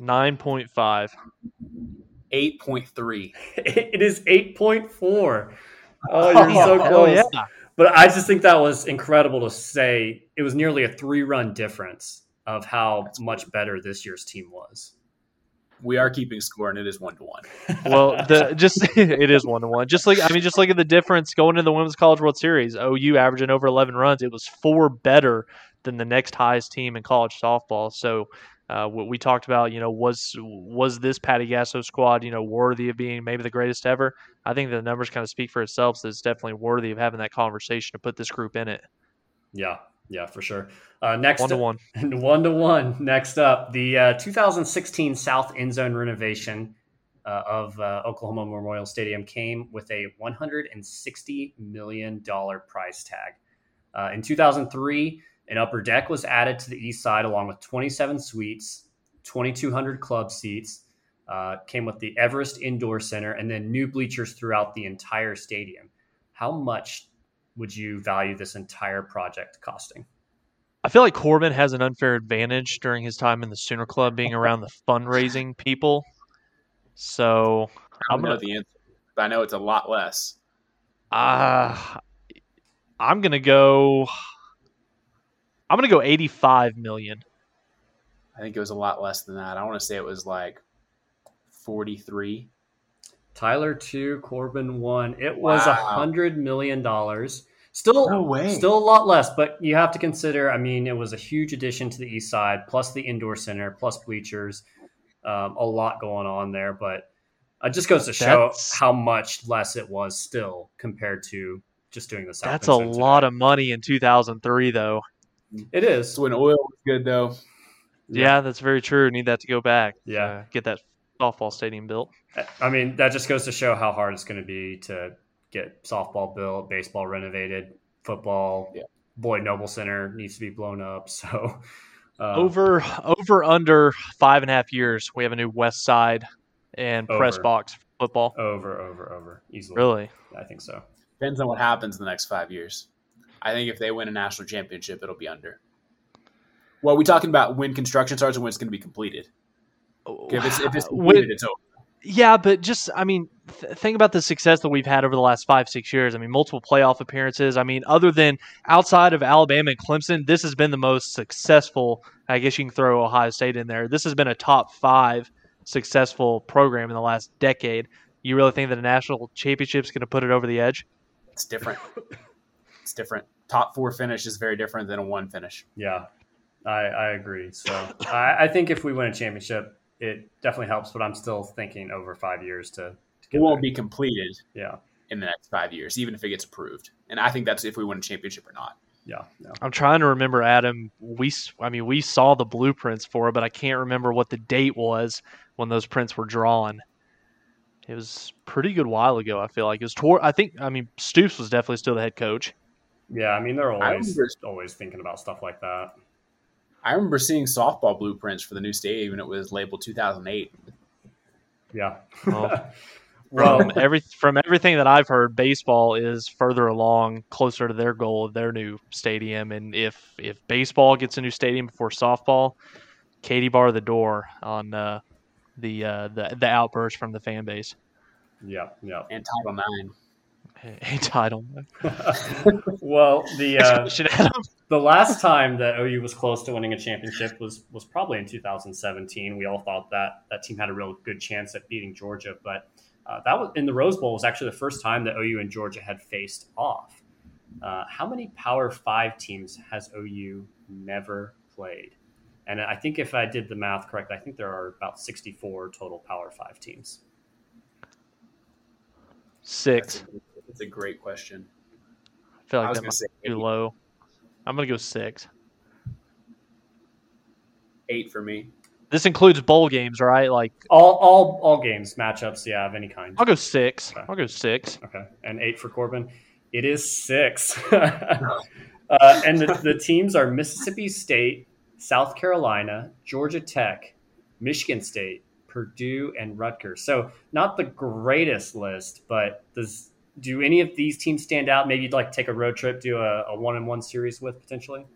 9.5. 8.3. [LAUGHS] It is 8.4. Oh, you're oh, so close. Yeah. But I just think that was incredible to say. It was nearly a three run difference of how much better this year's team was we are keeping score, and it is one to one. [LAUGHS] Well, the just [LAUGHS] it is one to one. Just like I mean, just look at the difference going into the Women's College World Series. OU averaging over eleven runs. It was four better than the next highest team in college softball. So Uh, what we talked about, you know, was was this Patty Gasso squad, you know, worthy of being maybe the greatest ever? I think the numbers kind of speak for itself. So it's definitely worthy of having that conversation to put this group in it. Yeah, yeah, for sure. Uh, next, one to one, [LAUGHS] one to one. Next up, the uh, 2016 South End Zone renovation uh, of uh, Oklahoma Memorial Stadium came with a 160 million dollar price tag. Uh, in 2003, an upper deck was added to the east side along with 27 suites, 2,200 club seats. Uh, came with the Everest Indoor Center and then new bleachers throughout the entire stadium. How much would you value this entire project costing? I feel like Corbin has an unfair advantage during his time in the Sooner Club, being around the fundraising people. So I don't know the answer, but I know it's a lot less. Uh, I'm gonna go. I'm gonna go 85 million. I think it was a lot less than that. I want to say it was like 43. Tyler two, Corbin one. It was a wow. hundred million dollars. Still, no way. Still a lot less, but you have to consider. I mean, it was a huge addition to the east side, plus the indoor center, plus bleachers. Um, a lot going on there, but it just goes to show that's, how much less it was still compared to just doing the South. That's a lot of money in 2003, though. It is when oil was good, though. Yeah, yeah that's very true. Need that to go back. Yeah, get that softball stadium built. I mean, that just goes to show how hard it's going to be to get softball built, baseball renovated, football. Yeah. Lloyd Noble Center needs to be blown up. [LAUGHS] So uh, over over under five and a half years, we have a new West Side and over, press box for football. Over, over, over, easily. Really, I think so. Depends on what happens in the next five years. I think if they win a national championship, it'll be under. Well, we talking about when construction starts and when it's going to be completed. If it's, if it's [SIGHS] completed, when, it's over. Yeah, but just I mean, th- think about the success that we've had over the last five six years. I mean, multiple playoff appearances. I mean, other than outside of Alabama and Clemson, this has been the most successful. I guess you can throw Ohio State in there. This has been a top five successful program in the last decade. You really think that a national championship is going to put it over the edge? It's different. it's different. Top four finish is very different than a one finish. Yeah, I, I agree. So I, I think if we win a championship, it definitely helps, but I'm still thinking over five years to. to it won't there. be completed. Yeah. In the next five years, even if it gets approved, and I think that's if we win a championship or not. Yeah, yeah. I'm trying to remember, Adam. We, I mean, we saw the blueprints for it, but I can't remember what the date was when those prints were drawn. It was pretty good while ago. I feel like it was toward. I think. I mean, Stoops was definitely still the head coach. Yeah, I mean, they're always always thinking about stuff like that. I remember seeing softball blueprints for the new stadium, and it was labeled 2008. Yeah. Well, [LAUGHS] from every from everything that I've heard, baseball is further along, closer to their goal of their new stadium. And if if baseball gets a new stadium before softball, Katie bar the door on uh, the uh, the the outburst from the fan base. Yeah, yeah. And Title Nine. [LAUGHS] Entitlement. [LAUGHS] well, the uh, the last time that OU was close to winning a championship was was probably in 2017. We all thought that that team had a real good chance at beating Georgia, but uh, that was in the Rose Bowl was actually the first time that OU and Georgia had faced off. Uh, how many Power Five teams has OU never played? And I think if I did the math correct, I think there are about 64 total Power Five teams. Six. It's a great question. I feel like I that might be too low. I'm gonna go six. Eight for me. This includes bowl games, right? Like all all all games, matchups, yeah, of any kind. I'll go six. Okay. I'll go six. Okay, and eight for Corbin. It is six. [LAUGHS] [LAUGHS] uh, and the, the teams are Mississippi State, South Carolina, Georgia Tech, Michigan State, Purdue, and Rutgers. So not the greatest list, but does do any of these teams stand out? Maybe you'd like to take a road trip, do a, a one one series with potentially.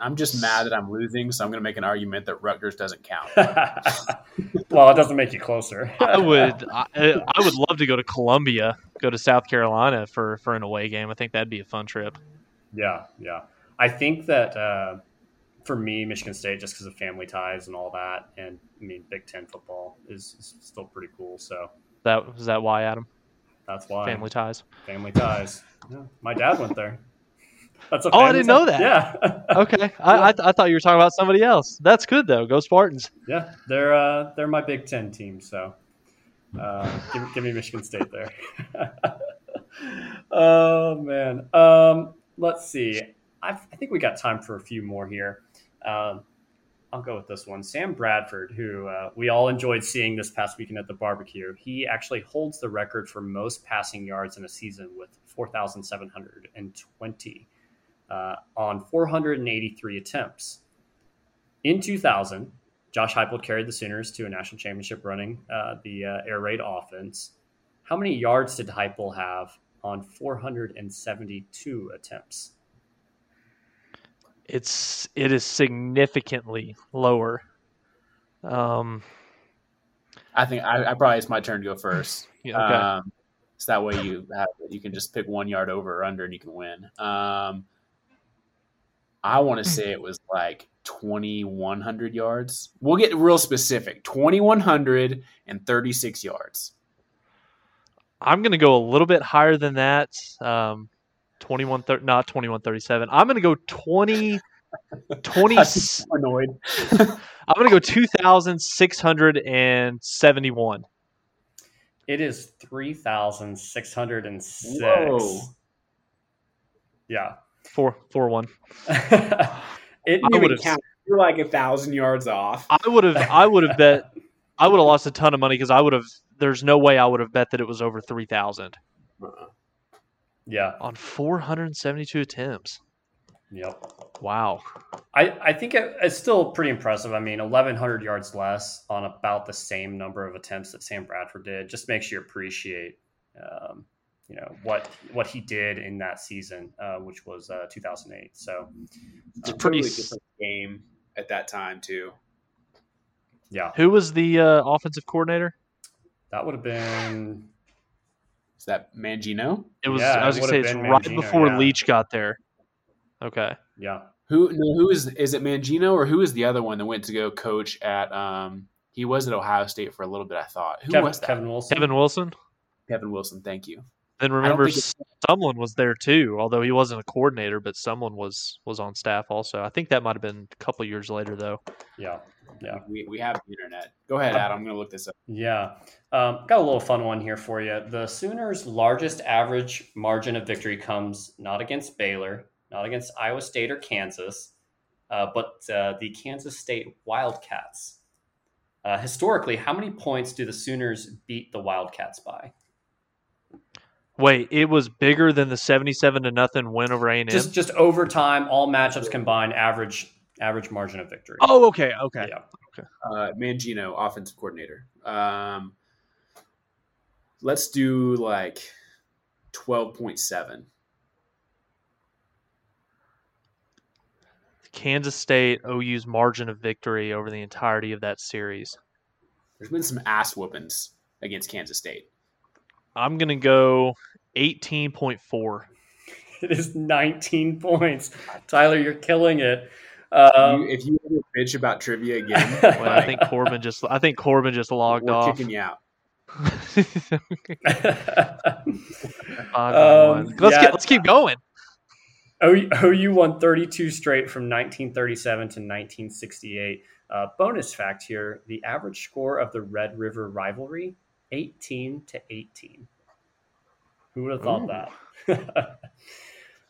I'm just mad that I'm losing, so I'm going to make an argument that Rutgers doesn't count. [LAUGHS] well, it doesn't make you closer. [LAUGHS] I would, I, I, would love to go to Columbia, go to South Carolina for for an away game. I think that'd be a fun trip. Yeah, yeah. I think that uh, for me, Michigan State, just because of family ties and all that, and I mean, Big Ten football is, is still pretty cool. So that is that why, Adam? That's why family ties. Family ties. Yeah, my dad went there. That's a Oh, I didn't know that. Yeah. [LAUGHS] Okay, I, I, th- I thought you were talking about somebody else. That's good though. Go Spartans. Yeah, they're uh, they're my Big Ten team, so uh, give, give me Michigan State there. [LAUGHS] oh man, um, let's see. i I think we got time for a few more here. Um, I'll go with this one. Sam Bradford, who uh, we all enjoyed seeing this past weekend at the barbecue, he actually holds the record for most passing yards in a season with 4,720 uh, on 483 attempts. In 2000, Josh Heupel carried the Sooners to a national championship running uh, the uh, air raid offense. How many yards did Heupel have on 472 attempts? It's it is significantly lower. Um, I think I, I probably it's my turn to go first. [LAUGHS] yeah, okay. Um, so that way you have you can just pick one yard over or under and you can win. Um, I want to say it was like twenty one hundred yards. We'll get real specific. Twenty one hundred and thirty six yards. I'm going to go a little bit higher than that. Um, 21 thir- not 2137. I'm going to go 20 20 [LAUGHS] I'm so annoyed. [LAUGHS] I'm going to go 2671. It is 3,606. Whoa. Yeah. 4 4 1. [LAUGHS] it I You would've- count. You're like a thousand yards off. I would have I would have bet I would have lost a ton of money cuz I would have there's no way I would have bet that it was over 3000 Uh-uh. Yeah. on 472 attempts. Yep. Wow. I, I think it, it's still pretty impressive. I mean, 1,100 yards less on about the same number of attempts that Sam Bradford did just makes you appreciate, um, you know, what what he did in that season, uh, which was uh, 2008. So, It's a pretty totally different game at that time too. yeah, Who was the uh, offensive coordinator? that would have been Is that Mangino? It was Yeah, I was it going to say would've right before yeah. Leach got there. Okay. yeah. Who no, who is is it Mangino or who is the other one that went to go coach at um he was at Ohio State for a little bit I thought. Who Kevin, was that? Kevin Wilson. Kevin Wilson. Kevin Wilson, thank you. Then remember someone was there too, although he wasn't a coordinator, but someone was was on staff also. I think that might have been a couple years later though. Yeah, yeah. We, we have the internet. Go ahead, Adam. I'm gonna look this up. Yeah. Um, got a little fun one here for you. The Sooners' largest average margin of victory comes not against Baylor, not against Iowa State or Kansas, uh, but uh, the Kansas State Wildcats. Uh, historically, how many points do the Sooners beat the Wildcats by? Wait, it was bigger than the seventy-seven to nothing win over A and M. Just just overtime, all matchups combined, average average margin of victory. Oh, okay, okay. Yeah. Uh, Mangino, offensive coordinator. Um, let's do like twelve point seven. Kansas State OU's margin of victory over the entirety of that series. There's been some ass whoopings against Kansas State. I'm gonna go eighteen point four. [LAUGHS] It is 19 points. [LAUGHS] Tyler, you're killing it. Um, you, if you ever bitch about trivia [LAUGHS] again, Well, I think Corbin just I think Corbin just logged we're off. kicking you out. Um. Let's yeah. get, let's keep going. OU OU won 32 straight from 1937 to 1968. Uh, bonus fact here: the average score of the Red River rivalry, 18 to 18. Who would have thought Ooh. that? [LAUGHS]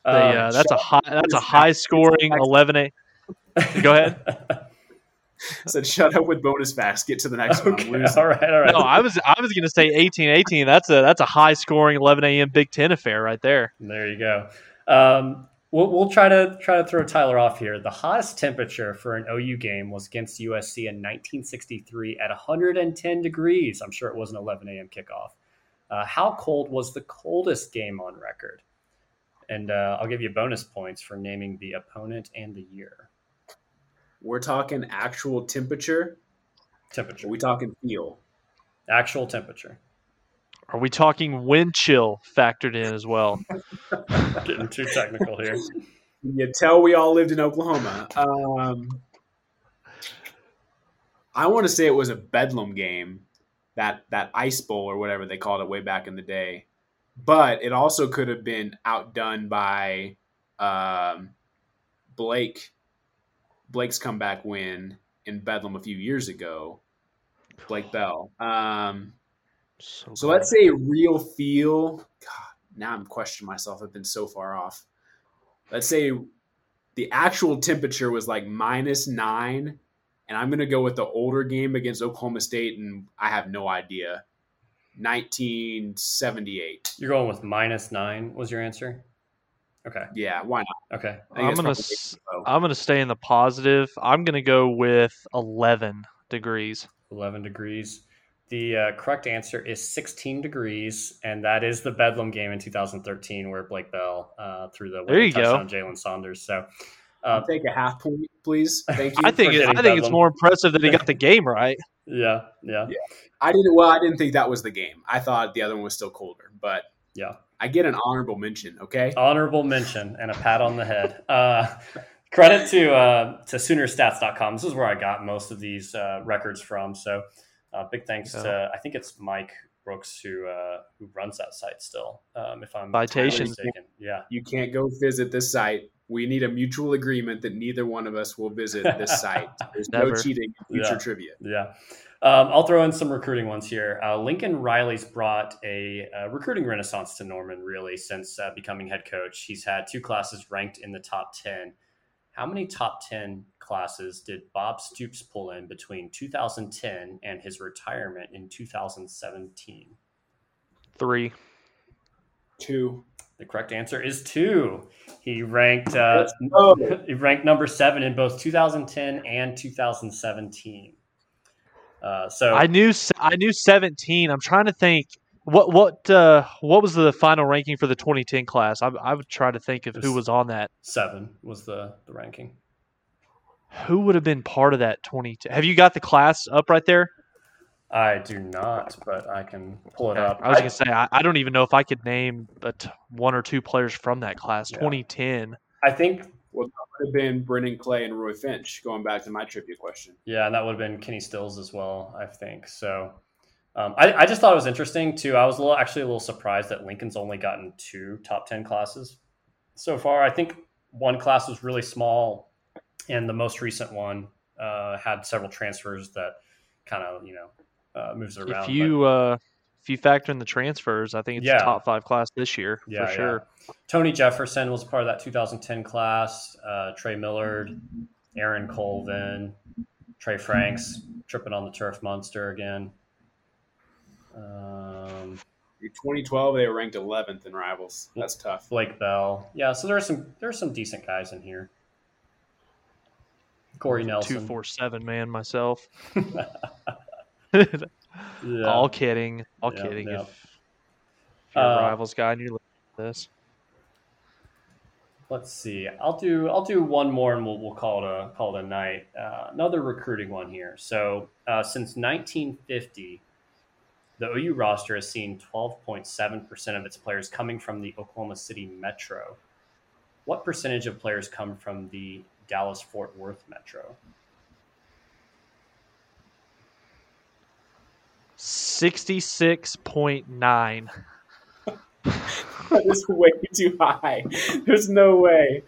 The, Um, uh, that's a high that's a [LAUGHS] high scoring eleven A. Go ahead. [LAUGHS] Said shut up with bonus facts. Get to the next one. I'm okay, losing. all right, all right. No, I was I was gonna say 18-18. That's a that's a high scoring eleven AM Big Ten affair right there. There you go. Um, we'll, we'll try to try to throw Tyler off here. The hottest temperature for an OU game was against USC in 1963 at 110 degrees. I'm sure it was an 11 a.m. kickoff. Uh, how cold was the coldest game on record? And uh, I'll give you bonus points for naming the opponent and the year. We're talking actual temperature. Temperature, Are we talking feel? actual temperature. Are we talking wind chill factored in as well? [LAUGHS] Getting too technical here. You tell we all lived in Oklahoma. Um, I want to say it was a Bedlam game, that that Ice Bowl or whatever they called it way back in the day. But it also could have been outdone by um, Blake Blake's comeback win in Bedlam a few years ago. Blake Bell. Um, So, so let's say real feel. God, now I'm questioning myself. I've been so far off. Let's say the actual temperature was like minus nine, and I'm gonna go with the older game against Oklahoma State, and I have no idea. 1978. You're going with minus nine. Was your answer? Okay. Yeah, why not? Okay. I think I'm gonna probably s- low. I'm gonna stay in the positive. I'm gonna go with 11 degrees. 11 degrees. The uh, correct answer is 16 degrees, and that is the Bedlam game in 2013 where Blake Bell uh, threw the There winning you go. touchdown Jalen Saunders. So, uh, Take a half point, please. [LAUGHS] Thank you. I think it, forgetting I think it's more impressive that he got the game right. [LAUGHS] yeah, yeah, Yeah. I didn't. Well, I didn't think that was the game. I thought the other one was still colder, but yeah. I get an honorable mention. Okay. Honorable mention and a pat on the head. Uh, credit to uh, to Soonerstats.com. This is where I got most of these uh, records from. So, uh, big thanks Yeah. to I think it's Mike Brooks who uh, who runs that site still. Um, if I'm Citations. mistaken. Yeah. You can't go visit this site. We need a mutual agreement that neither one of us will visit this [LAUGHS] site. There's no cheating in future Yeah. trivia. Yeah. Um, I'll throw in some recruiting ones here. Uh, Lincoln Riley's brought a, uh recruiting renaissance to Norman, really, since uh, becoming head coach. He's had two classes ranked in the top 10. How many top 10 classes did Bob Stoops pull in between 2010 and his retirement in 2017? Three. Two. The correct answer is two. He ranked uh, Let's he ranked number seven in both 2010 and 2017. Uh, so I knew I knew 17. I'm trying to think what what uh, what was the final ranking for the 2010 class. I, I would try to think of who was on that. seven was the, the ranking. Who would have been part of that 2010? Have you got the class up right there? I do not, but I can pull it Okay. up. I was gonna say I, I don't even know if I could name but one or two players from that class. Yeah. 2010. I think, Well, that Would have been Brennan Clay and Roy Finch. Going back to my trivia question. yeah, and that would have been Kenny Stills as well. I think so. Um, I, I just thought it was interesting too. I was a little, actually a little surprised that Lincoln's only gotten two top ten classes so far. I think one class was really small, and the most recent one uh, had several transfers that kind of you know uh, moves it around. If but- you uh, if you factor in the transfers, I think it's Yeah. a top five class this year Yeah, for yeah. sure. Tony Jefferson was part of that 2010 class. Uh, Trey Millard, Aaron Colvin, Trey Franks tripping on the turf monster again. Um, In 2012, they were ranked 11th in rivals. That's tough. Blake Bell. Yeah, so there's some there's some decent guys in here. Corey Two Nelson. four seven man myself. Yeah. All kidding. All Yeah, kidding. yeah. If, if you're Uh, a rivals guy and you're listening to this. Let's see. I'll do I'll do one more and we'll, we'll call it a call it a night. Uh, another recruiting one here. So uh, since 1950, the OU roster has seen 12.7 percent of its players coming from the Oklahoma City metro. What percentage of players come from the Dallas Fort Worth metro? Sixty six point nine. [LAUGHS] that is way too high. There's no way.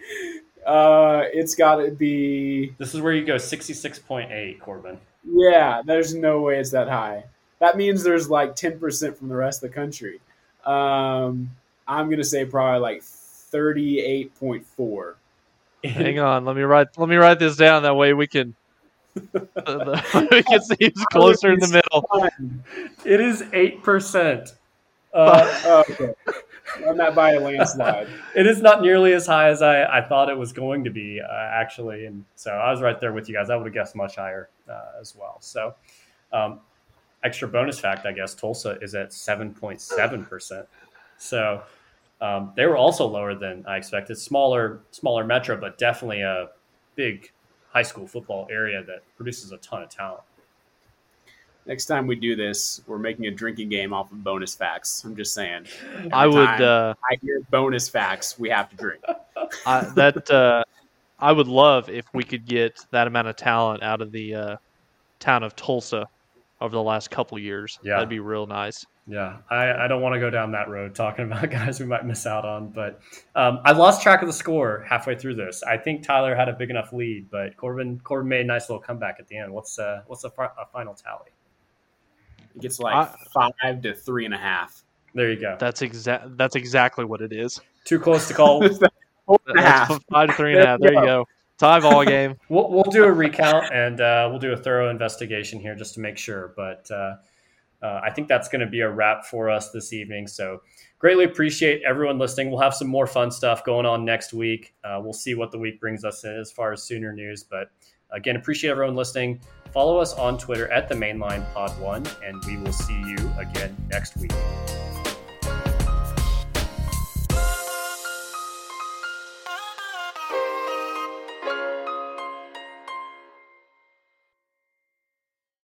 Uh, it's got to be. This is where you go 66.8, Corbin. Yeah, there's no way it's that high. That means there's like 10% from the rest of the country. Um, I'm gonna say probably like 38.4. Hang on, let me write let me write this down. That way we can [LAUGHS] we can see who's closer in the middle. It is 8%. Uh, Oh, [LAUGHS] okay. I'm not by a landslide. it is not nearly as high as I, I thought it was going to be, uh, actually. And so I was right there with you guys. I would have guessed much higher uh, as well. So, um, extra bonus fact, I guess Tulsa is at 7.7%. So, um, they were also lower than I expected. Smaller, smaller metro, but definitely a big high school football area that produces a ton of talent. Next time we do this, we're making a drinking game off of bonus facts. I'm just saying. [LAUGHS] Every I would time uh, I hear bonus facts. We have to drink. [LAUGHS] I, that uh, I would love if we could get that amount of talent out of the uh, town of Tulsa, over the last couple years. Yeah. That'd be real nice. Yeah, I, I don't want to go down that road talking [LAUGHS] about guys we might miss out on, but um, I lost track of the score halfway through this. I think Tyler had a big enough lead, but Corbin Corbin made a nice little comeback at the end. What's uh, what's the fi- a final tally? It gets like I- five to three and a half. There you go. That's exact. That's exactly what it is. Too close to call. [LAUGHS] Four and a That's half. [LAUGHS] five to three and a half. There you go. Tie ball game. we'll, we'll do a recount and uh, we'll do a thorough investigation here just to make sure. But uh, uh, I think that's going to be a wrap for us this evening. So greatly appreciate everyone listening. We'll have some more fun stuff going on next week. Uh, we'll see what the week brings us in as far as Sooner news. But again, appreciate everyone listening. Follow us on Twitter at the Mainline Pod One, and we will see you again next week.